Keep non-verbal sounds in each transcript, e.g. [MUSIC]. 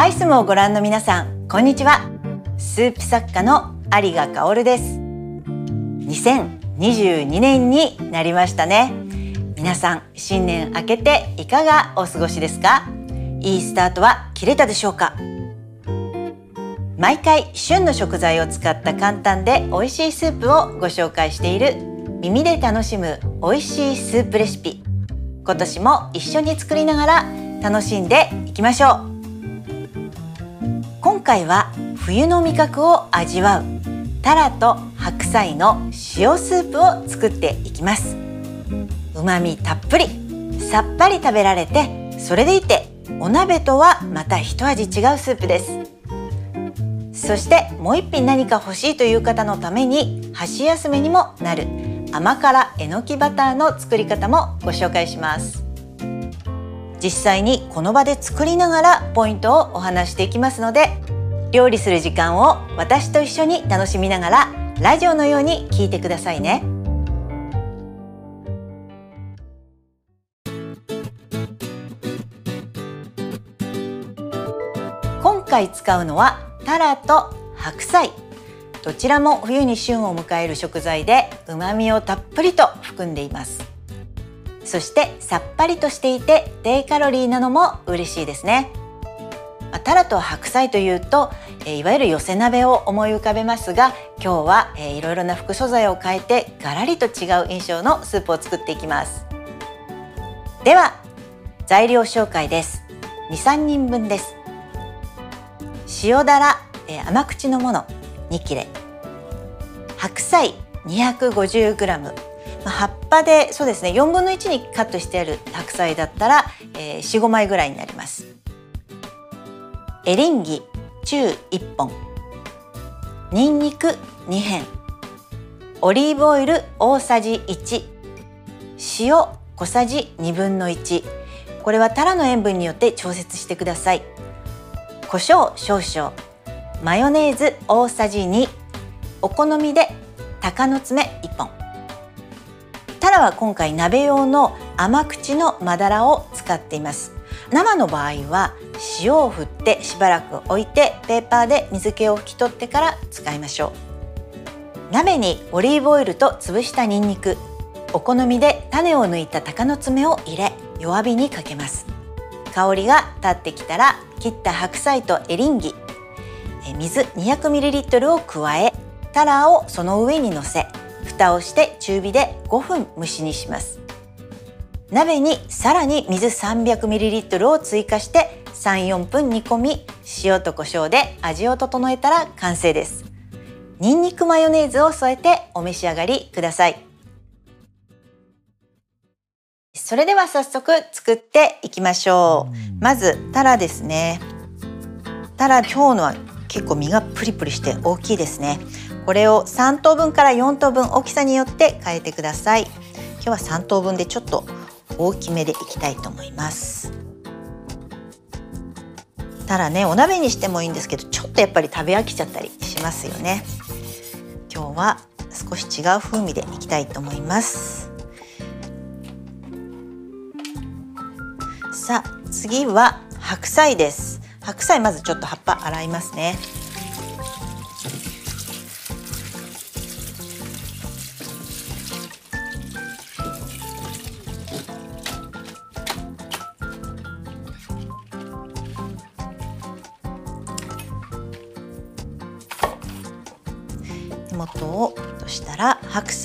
アイスもご覧の皆さんこんにちは。スープ作家の有賀香です。2022年になりましたね。皆さん新年明けていかがお過ごしですか？いいスタートは切れたでしょうか？毎回旬の食材を使った簡単で美味しいスープをご紹介している耳で楽しむ美味しいスープレシピ。今年も一緒に作りながら楽しんでいきましょう。回は冬の味覚を味わうタラと白菜の塩スープを作っていきます。旨味たっぷりさっぱり食べられてそれでいてお鍋とはまた一味違うスープです。そしてもう一品何か欲しいという方のために箸休めにもなる甘辛えのきバターの作り方もご紹介します。実際にこの場で作りながらポイントをお話していきますので料理する時間を私と一緒に楽しみながらラジオのように聞いてくださいね。今回使うのはタラと白菜。どちらも冬に旬を迎える食材で旨味をたっぷりと含んでいます。そしてさっぱりとしていて低カロリーなのも嬉しいですね。タラと白菜というといわゆる寄せ鍋を思い浮かべますが今日はいろいろな副素材を変えてガラリと違う印象のスープを作っていきます。では材料紹介です。23人分です。塩だら甘口のもの2切れ。白菜 250g 葉っぱでそうですね4分の1にカットしてある白菜だったら、えー、45枚ぐらいになります。エリンギ中1本。にんにく2片。オリーブオイル大さじ1塩小さじ1分の1これはタラの塩分によって調節してください。胡椒少々。マヨネーズ大さじ2お好みで鷹の爪1本。タラは今回鍋用の甘口のまだらを使っています。生の場合は塩を振ってしばらく置いてペーパーで水気を拭き取ってから使いましょう。鍋にオリーブオイルと潰したニンニクお好みで種を抜いた鷹の爪を入れ弱火にかけます香りが立ってきたら切った白菜とエリンギ水 200ml を加えタラーをその上にのせ蓋をして中火で5分蒸しにします鍋にさらに水 300ml を追加して34分煮込み塩と胡椒で味を整えたら完成です。にんにくマヨネーズを添えてお召し上がりください。それでは早速作っていきましょう。まずタラですね。タラ今日のは結構身がプリプリして大きいですね。これを3等分から4等分大きさによって変えてください。今日は3等分でちょっと大きめでいきたいと思いますたらねお鍋にしてもいいんですけどちょっとやっぱり食べ飽きちゃったりしますよね。今日は少し違う風味でいきたいと思います。さあ次は白菜です。白菜まずちょっと葉っぱ洗いますね。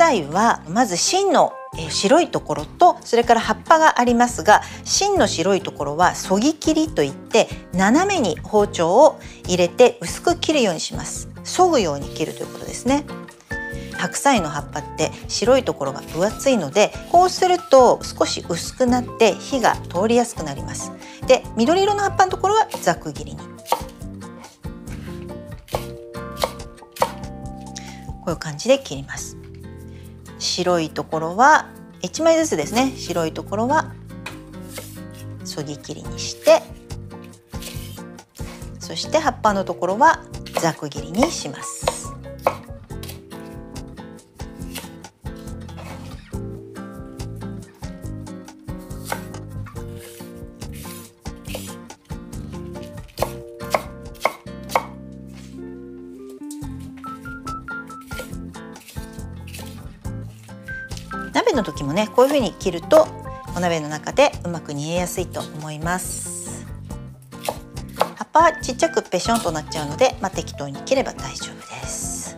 菜はまず芯の白いところとそれから葉っぱがありますが芯の白いところはそぎ切りといって斜めに包丁を入れて薄く切るようにします。削ぐように切るということですね。白菜の葉っぱって白いところが分厚いのでこうすると少し薄くなって火が通りやすくなります。で緑色の葉っぱのところはざく切りに。こういう感じで切ります。白いところは1枚ずつですね。白いところはそぎ切りにしてそして葉っぱのところはざく切りにします。の時もねこういう風に切るとお鍋の中でうまく煮えやすいと思います。葉っぱはちっちゃくペションとなっちゃうので、まあ、適当に切れば大丈夫です。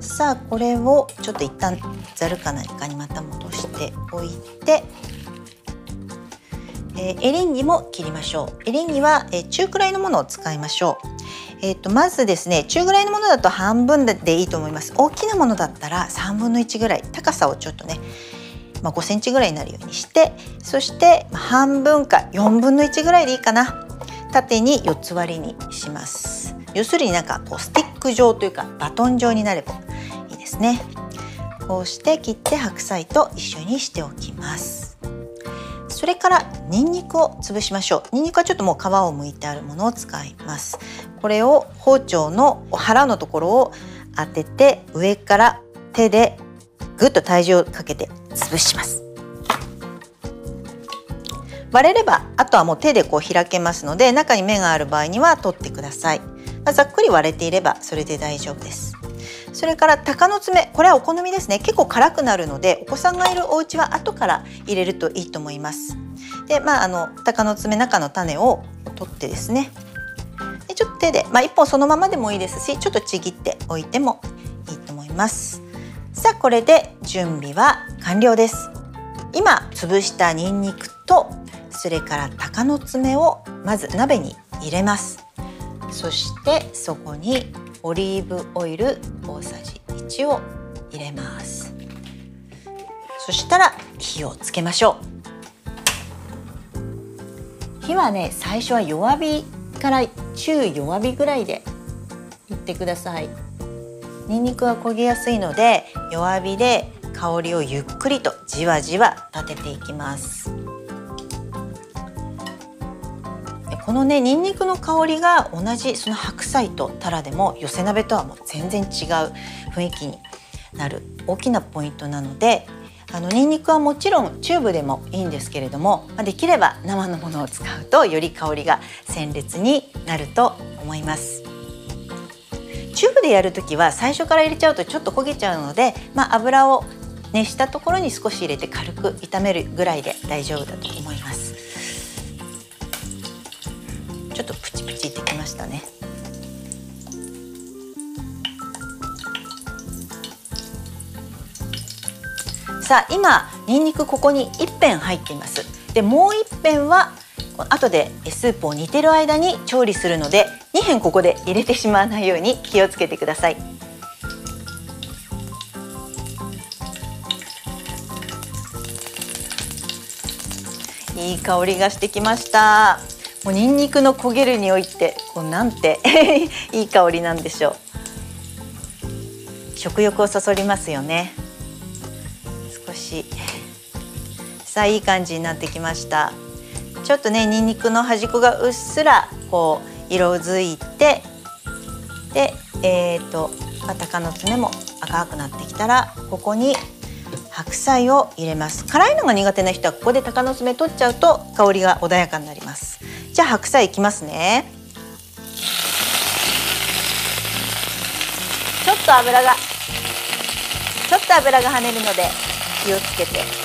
さあこれをちょっと一旦ざるか何かにまた戻しておいてえー、エリンギも切りましょう。エリンギは、えー、中くらいのものを使いましょう。えーと、まずですね中ぐらいのものだと半分でいいと思います。大きなものだったら3分の1ぐらい高さをちょっとね、まあ、5センチぐらいになるようにしてそして半分か4分の1ぐらいでいいかな。縦に4つ割りにします。要するになんかこうスティック状というかバトン状になればいいですね。こうして切って白菜と一緒にしておきます。それからニンニクを潰しましょう。ニンニクはちょっともう皮を剥いてあるものを使います。これを包丁の腹のところを当てて上から手でぐっと体重をかけて潰します。割れればあとはもう手でこう開けますので中に目がある場合には取ってください、まあ、ざっくり割れていればそれで大丈夫です。それから鷹の爪。これはお好みですね。結構辛くなるのでお子さんがいるお家は後から入れるといいと思います。でまああの鷹の爪中の種を取ってですね。でちょっと手でまあ1本そのままでもいいですしちょっとちぎっておいてもいいと思います。さあこれで準備は完了です。今潰したニンニクとそれから鷹の爪をまず鍋に入れます。そしてそこにオリーブオイル大さじ1を入れます。そしたら火をつけましょう。火はね最初は弱火から中弱火ぐらいでいってください。ニンニクは焦げやすいので弱火で香りをゆっくりとじわじわ立てていきます。このねニンニクの香りが同じその白菜とタラでも寄せ鍋とはもう全然違う雰囲気になる大きなポイントなのであのニンニクはもちろんチューブでもいいんですけれども、できれば生のものを使うとより香りが鮮烈になると思います。チューブでやるときは最初から入れちゃうとちょっと焦げちゃうので、まあ、油を熱したところに少し入れて軽く炒めるぐらいで大丈夫だと思います。ちょっとプチプチってきましたね。さあ今にんにくここに1片入っています。でもう1片は後でスープを煮てる間に調理するので2片ここで入れてしまわないように気をつけてください。いい香りがしてきました。もうニンニクの焦げる匂いってこうなんて [LAUGHS] いい香りなんでしょう。食欲をそそりますよね。少しさあいい感じになってきました。ちょっとねニンニクの端っこがうっすらこう色づいてでえー、と鷹の爪も赤くなってきたらここに白菜を入れます。辛いのが苦手な人はここで鷹の爪取っちゃうと香りが穏やかになります。じゃあ白菜いきますね。ちょっと油がちょっと油が跳ねるので気をつけて。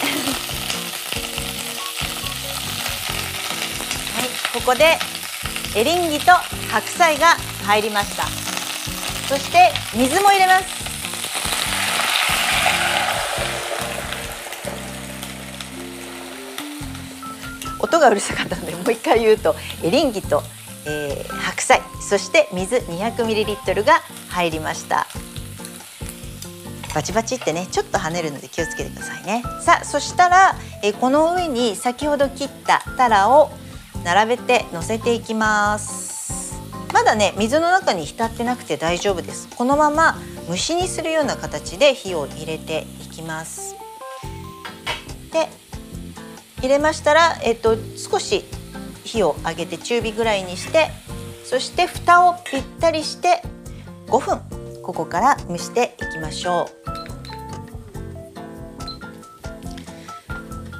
ここでエリンギと白菜が入りました。そして水も入れます。音がうるさかったのでもう一回言うとエリンギと、えー、白菜そして水 200ml が入りました。バチバチってねちょっと跳ねるので気をつけてくださいね。さあそしたら、えー、この上に先ほど切ったタラを並べて乗せていきます。まだね水の中に浸ってなくて大丈夫です。このまま蒸しにするような形で火を入れていきます。で入れましたら、えっと、少し火を上げて中火ぐらいにしてそして蓋をぴったりして5分ここから蒸していきましょう。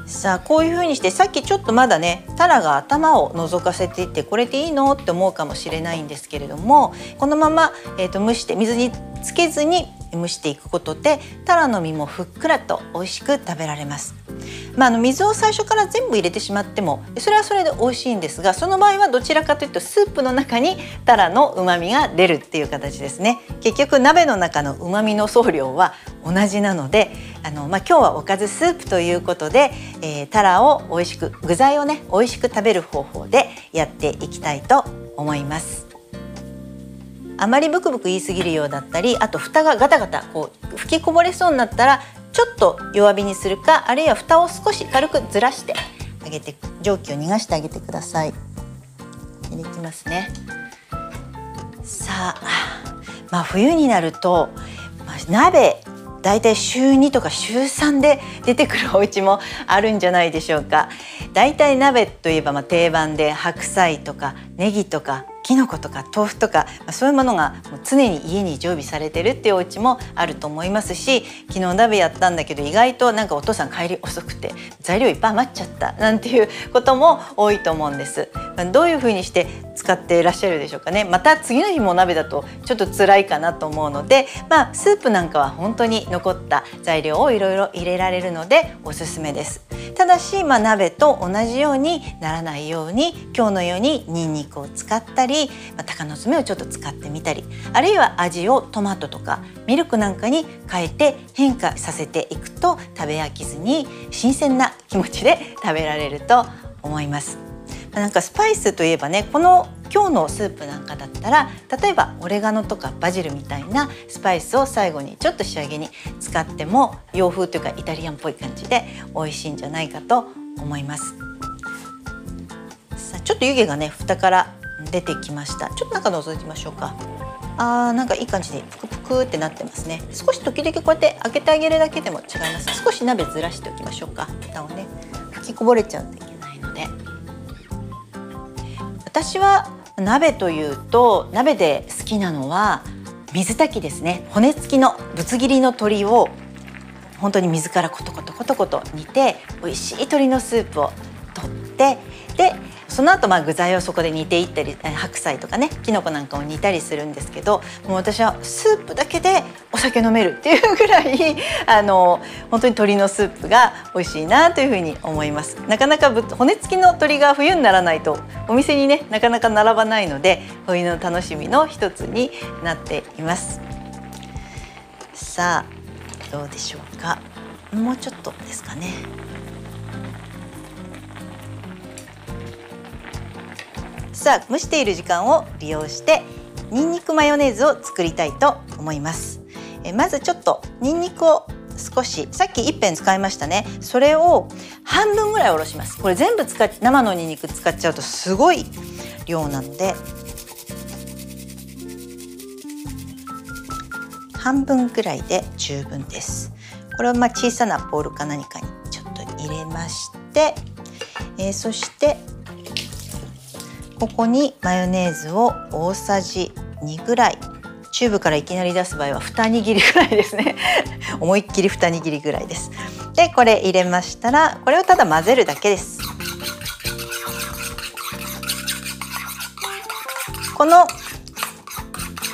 さあこういうふうにしてさっきちょっとまだねタラが頭を覗かせていってこれでいいのって思うかもしれないんですけれどもこのまま、えーと、蒸して水につけずに蒸していくことでタラの身もふっくらと美味しく食べられます。まあ、あの水を最初から全部入れてしまってもそれはそれで美味しいんですがその場合はどちらかというとスープの中にタラの旨味が出るっていう形ですね結局鍋の中の旨味の総量は同じなのであの、まあ、今日はおかずスープということで、えー、タラを美味しく具材をね美味しく食べる方法でやっていきたいと思います。あまりブクブク言い過ぎるようだったりあと蓋がガタガタこう吹きこぼれそうになったらちょっと弱火にするかあるいは蓋を少し軽くずらしてあげて蒸気を逃がしてあげてください。できますね。さあ、まあ、冬になると、まあ、鍋だいたい週2とか週3で出てくるお家もあるんじゃないでしょうか。だいたい鍋といえばまあ定番で白菜とかネギとかきのことか豆腐とか、まあ、そういうものがもう常に家に常備されてるっていうお家もあると思いますし昨日鍋やったんだけど意外となんかお父さん帰り遅くて材料いっぱい余っちゃったなんていうことも多いと思うんです。まあ、どういうふうにして使っていらっしゃるでしょうかねまた次の日も鍋だとちょっと辛いかなと思うので、まあ、スープなんかは本当に残った材料をいろいろ入れられるのでおすすめです。ただし、まあ、鍋と同じようにならないように今日のようにニンニクを使ったり、まあ、鷹の爪をちょっと使ってみたりあるいは味をトマトとかミルクなんかに変えて変化させていくと食べ飽きずに新鮮な気持ちで [LAUGHS] 食べられると思います。なんかスパイスといえばねこの今日のスープなんかだったら例えばオレガノとかバジルみたいなスパイスを最後にちょっと仕上げに使っても洋風というかイタリアンっぽい感じで美味しいんじゃないかと思いますさあちょっと湯気がね蓋から出てきました。ちょっと中覗いてみましょうか。あーなんかいい感じでプクプクってなってますね。少し時々こうやって開けてあげるだけでも違います。少し鍋ずらしておきましょうか。蓋をね吹きこぼれちゃうんでいけないので。私は鍋というと鍋で好きなのは水炊きですね。骨付きのぶつ切りの鶏を本当に水からコトコトコトコト煮て美味しい鶏のスープを取ってでその後まあ具材をそこで煮ていったり白菜とかねきのこなんかを煮たりするんですけどもう私はスープだけでお酒飲めるっていうぐらい [LAUGHS] あの本当に鶏のスープが美味しいなというふうに思います。なかなか骨付きの鶏が冬にならないとお店にねなかなか並ばないので冬の楽しみの一つになっています。さあどうでしょうか。もうちょっとですかね。さあ蒸している時間を利用してニンニクマヨネーズを作りたいと思います。えまずちょっとニンニクを少しさっき一片使いましたね。それを半分ぐらいおろします。これ全部使っ生のニンニク使っちゃうとすごい量なので。半分ぐらいで十分です。これをまあ小さなボウルか何かにちょっと入れまして、えー、そしてここにマヨネーズを大さじ2ぐらい。チューブからいきなり出す場合は2握りぐらいですね。[LAUGHS] 思いっきり2握りぐらいです。でこれ入れましたらこれをただ混ぜるだけです。この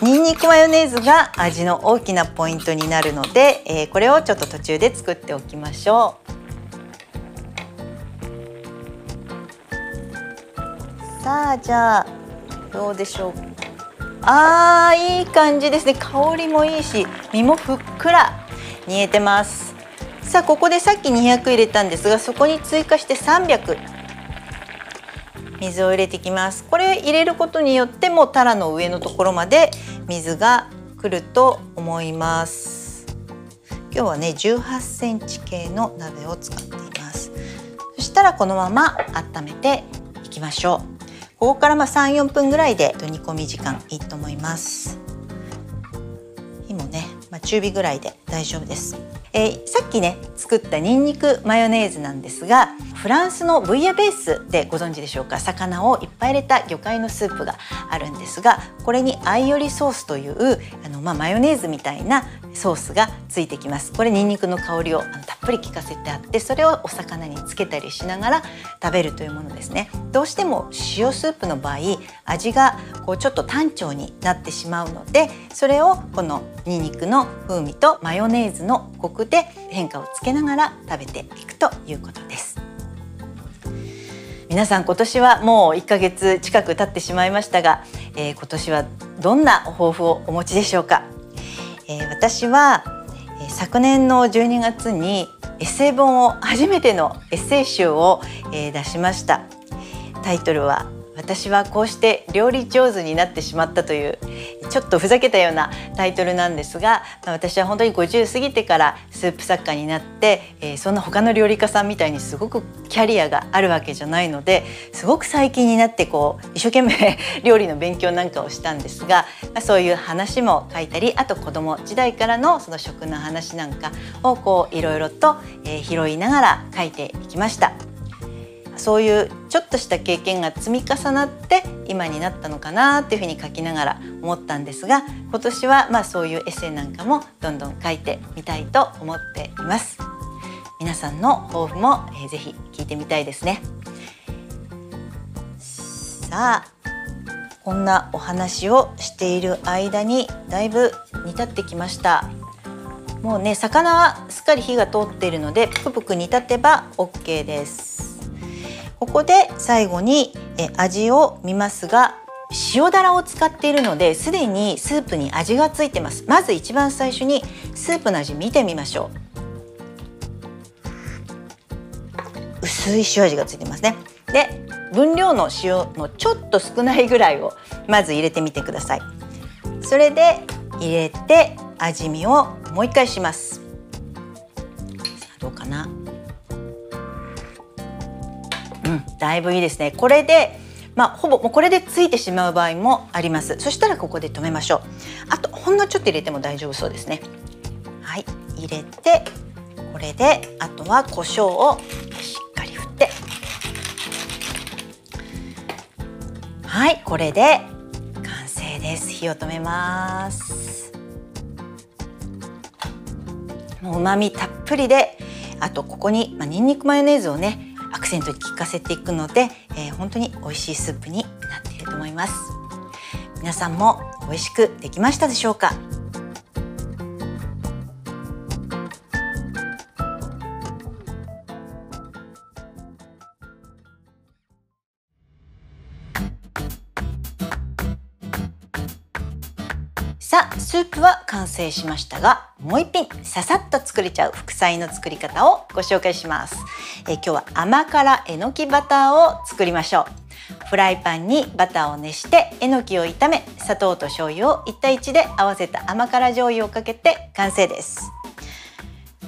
にんにくマヨネーズが味の大きなポイントになるので、えー、これをちょっと途中で作っておきましょう。さあじゃあどうでしょう。あーいい感じですね。香りもいいし身もふっくら煮えてます。さあここでさっき200入れたんですがそこに追加して300水を入れてきます。これ入れることによってもタラの上のところまで水が来ると思います。今日はね18センチ系の鍋を使っています。そしたらこのまま温めていきましょう。ここからまあ3、4分ぐらいで煮込み時間いいと思います。火もね、まあ、中火ぐらいで大丈夫です、えー、さっきね作ったニンニクマヨネーズなんですがフランスのブイヤベースでご存知でしょうか？魚をいっぱい入れた魚介のスープがあるんですがこれにアイオリソースというあの、まあ、マヨネーズみたいなソースがついてきます。これニンニクの香りをたっぷり効かせてあってそれをお魚につけたりしながら食べるというものですね。どうしても塩スープの場合味がこうちょっと単調になってしまうのでそれをこのニンニクの風味とマヨネーズのコクで変化をつけながら食べていくということです。皆さん今年はもう1ヶ月近く経ってしまいましたが、えー、今年はどんな抱負をお持ちでしょうか、えー、私は、昨年の12月にエッセイ本を初めてのエッセイ集を、え出しました。タイトルは私はこうして料理上手になってしまったというちょっとふざけたようなタイトルなんですが私は本当に50過ぎてからスープ作家になって、えー、そんな他の料理家さんみたいにすごくキャリアがあるわけじゃないのですごく最近になってこう一生懸命料理の勉強なんかをしたんですが、まあ、そういう話も書いたりあと子供時代からのその食の話なんかをこういろいろと、えー、拾いながら書いていきました。そういうちょっとした経験が積み重なって今になったのかなっていうふうに書きながら思ったんですが今年はまあそういうエッセイなんかもどんどん書いてみたいと思っています。皆さんの抱負も、えー、ぜひ聞いてみたいですね。さあこんなお話をしている間にだいぶ煮立ってきました。もうね魚はすっかり火が通っているのでぷくぷく煮立てば OK です。ここで最後にえ味を見ますが塩だらを使っているのですでにスープに味がついてます。まず一番最初にスープの味見てみましょう。薄い塩味がついてますね。で分量の塩のちょっと少ないぐらいをまず入れてみてください。それで入れて味見をもう一回します。どうかな。うん。だいぶいいですね。これでまあ、ほぼもうこれでついてしまう場合もあります。そしたらここで止めましょう。あとほんのちょっと入れても大丈夫そうですね。はい。入れてこれであとは胡椒をしっかり振って。はい。これで完成です。火を止めます。もう旨味たっぷりであとここに、まあ、ニンニクマヨネーズをねクセントに効かせていくので、えー、本当に美味しいスープになっていると思います。皆さんも美味しくできましたでしょうか？スープは完成しましたがもう一品ささっと作れちゃう副菜の作り方をご紹介します。え今日は甘辛えのきバターを作りましょう。フライパンにバターを熱してえのきを炒め砂糖と醤油を1対1で合わせた甘辛醤油をかけて完成です。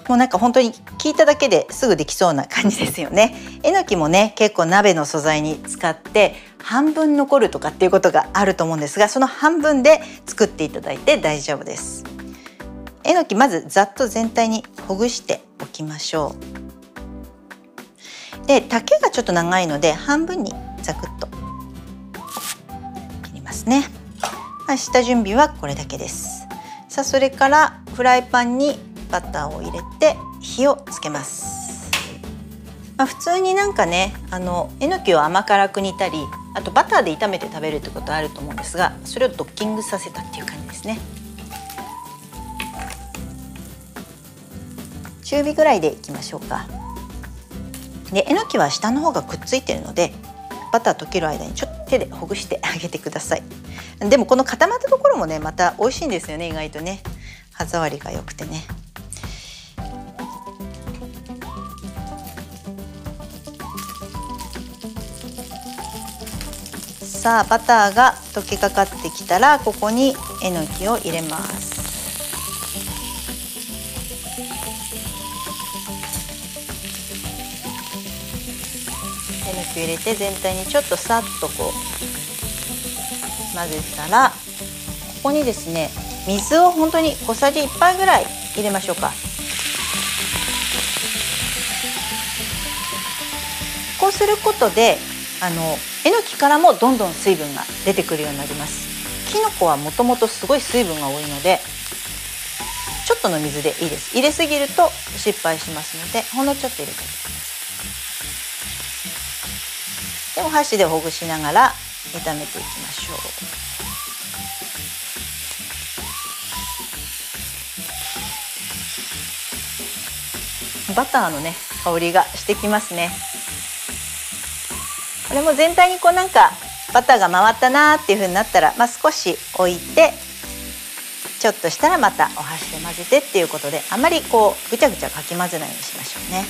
もうなんか本当に聞いただけですぐできそうな感じですよね。えのきもね結構鍋の素材に使って半分残るとかっていうことがあると思うんですがその半分で作っていただいて大丈夫です。えのきまずざっと全体にほぐしておきましょう。で丈がちょっと長いので半分にザクッと切りますね、はい、下準備はこれだけです。さあそれからフライパンにバターを入れて火をつけます。まあ、普通になんかねあのえのきを甘辛く煮たりあとバターで炒めて食べるってことあると思うんですがそれをドッキングさせたっていう感じですね。中火ぐらいでいきましょうか。でえのきは下の方がくっついてるのでバター溶ける間にちょっと手でほぐしてあげてください。でもこの固まったところもねまた美味しいんですよね意外とね。歯触りが良くてね。さあバターが溶けかかってきたらここにえのきを入れます。えのき入れて全体にちょっとさっとこう混ぜたらここにですね水を本当に小さじ1杯ぐらい入れましょうか。こうすることであのえのきからもどんどん水分が出てくるようになります。きのこはもともとすごい水分が多いのでちょっとの水でいいです。入れすぎると失敗しますのでほんのちょっと入れてください。でお箸でほぐしながら炒めていきましょう。バターのね香りがしてきますね。これも全体にこうなんかバターが回ったなーっていう風になったら、まあ、少し置いてちょっとしたらまたお箸で混ぜてっていうことであまりこうぐちゃぐちゃかき混ぜないようにしましょうね。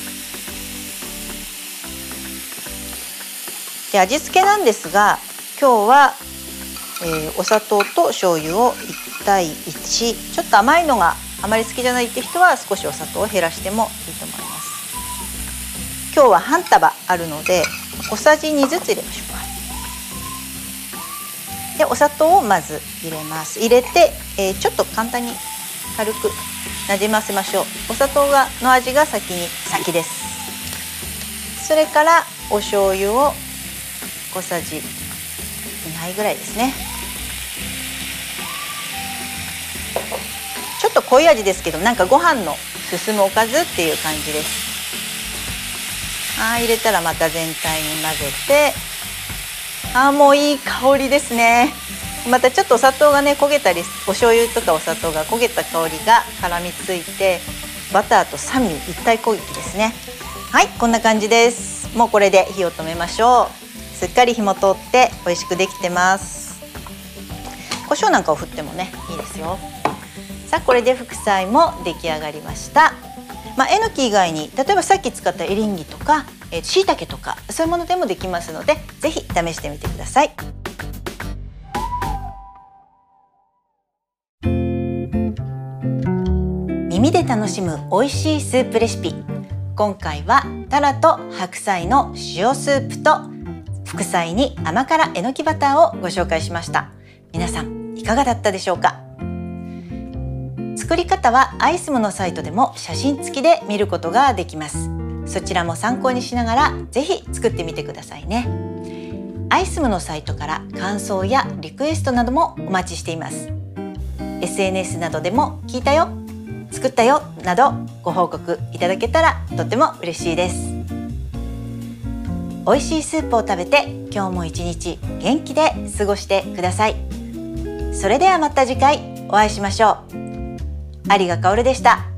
で味付けなんですが今日は、えー、お砂糖と醤油を1対1ちょっと甘いのがあまり好きじゃないって人は少しお砂糖を減らしてもいいと思います。今日は半束あるので小さじ2ずつ入れましょう。か。でお砂糖をまず入れます。入れて、えー、ちょっと簡単に軽くなじませましょう。お砂糖がの味が先に先です。それからお醤油を小さじ2杯ぐらいですね。ちょっと濃い味ですけどなんかご飯の進むおかずっていう感じです。はい入れたらまた全体に混ぜて。あもういい香りですね。またちょっとお砂糖がね焦げたりお醤油とかお砂糖が焦げた香りが絡みついてバターと酸味一体攻撃ですね。はいこんな感じです。もうこれで火を止めましょう。すっかり火も通って美味しくできてます。胡椒なんかを振ってもねいいですよ。さあこれで副菜も出来上がりました。まあ、えのき以外に例えばさっき使ったエリンギとかえー、椎茸とかそういうものでもできますのでぜひ試してみてください。耳で楽しむ美味しいスープレシピ。今回はタラと白菜の塩スープと副菜に甘辛えのきバターをご紹介しました。皆さんいかがだったでしょうか？作り方はアイスムのサイトでも写真付きで見ることができます。そちらも参考にしながらぜひ作ってみてくださいね。アイスムのサイトから感想やリクエストなどもお待ちしています。SNS などでも聞いたよ作ったよなどご報告いただけたらとても嬉しいです。美味しいスープを食べて今日も一日元気で過ごしてください。それではまた次回お会いしましょう。有賀香織でした。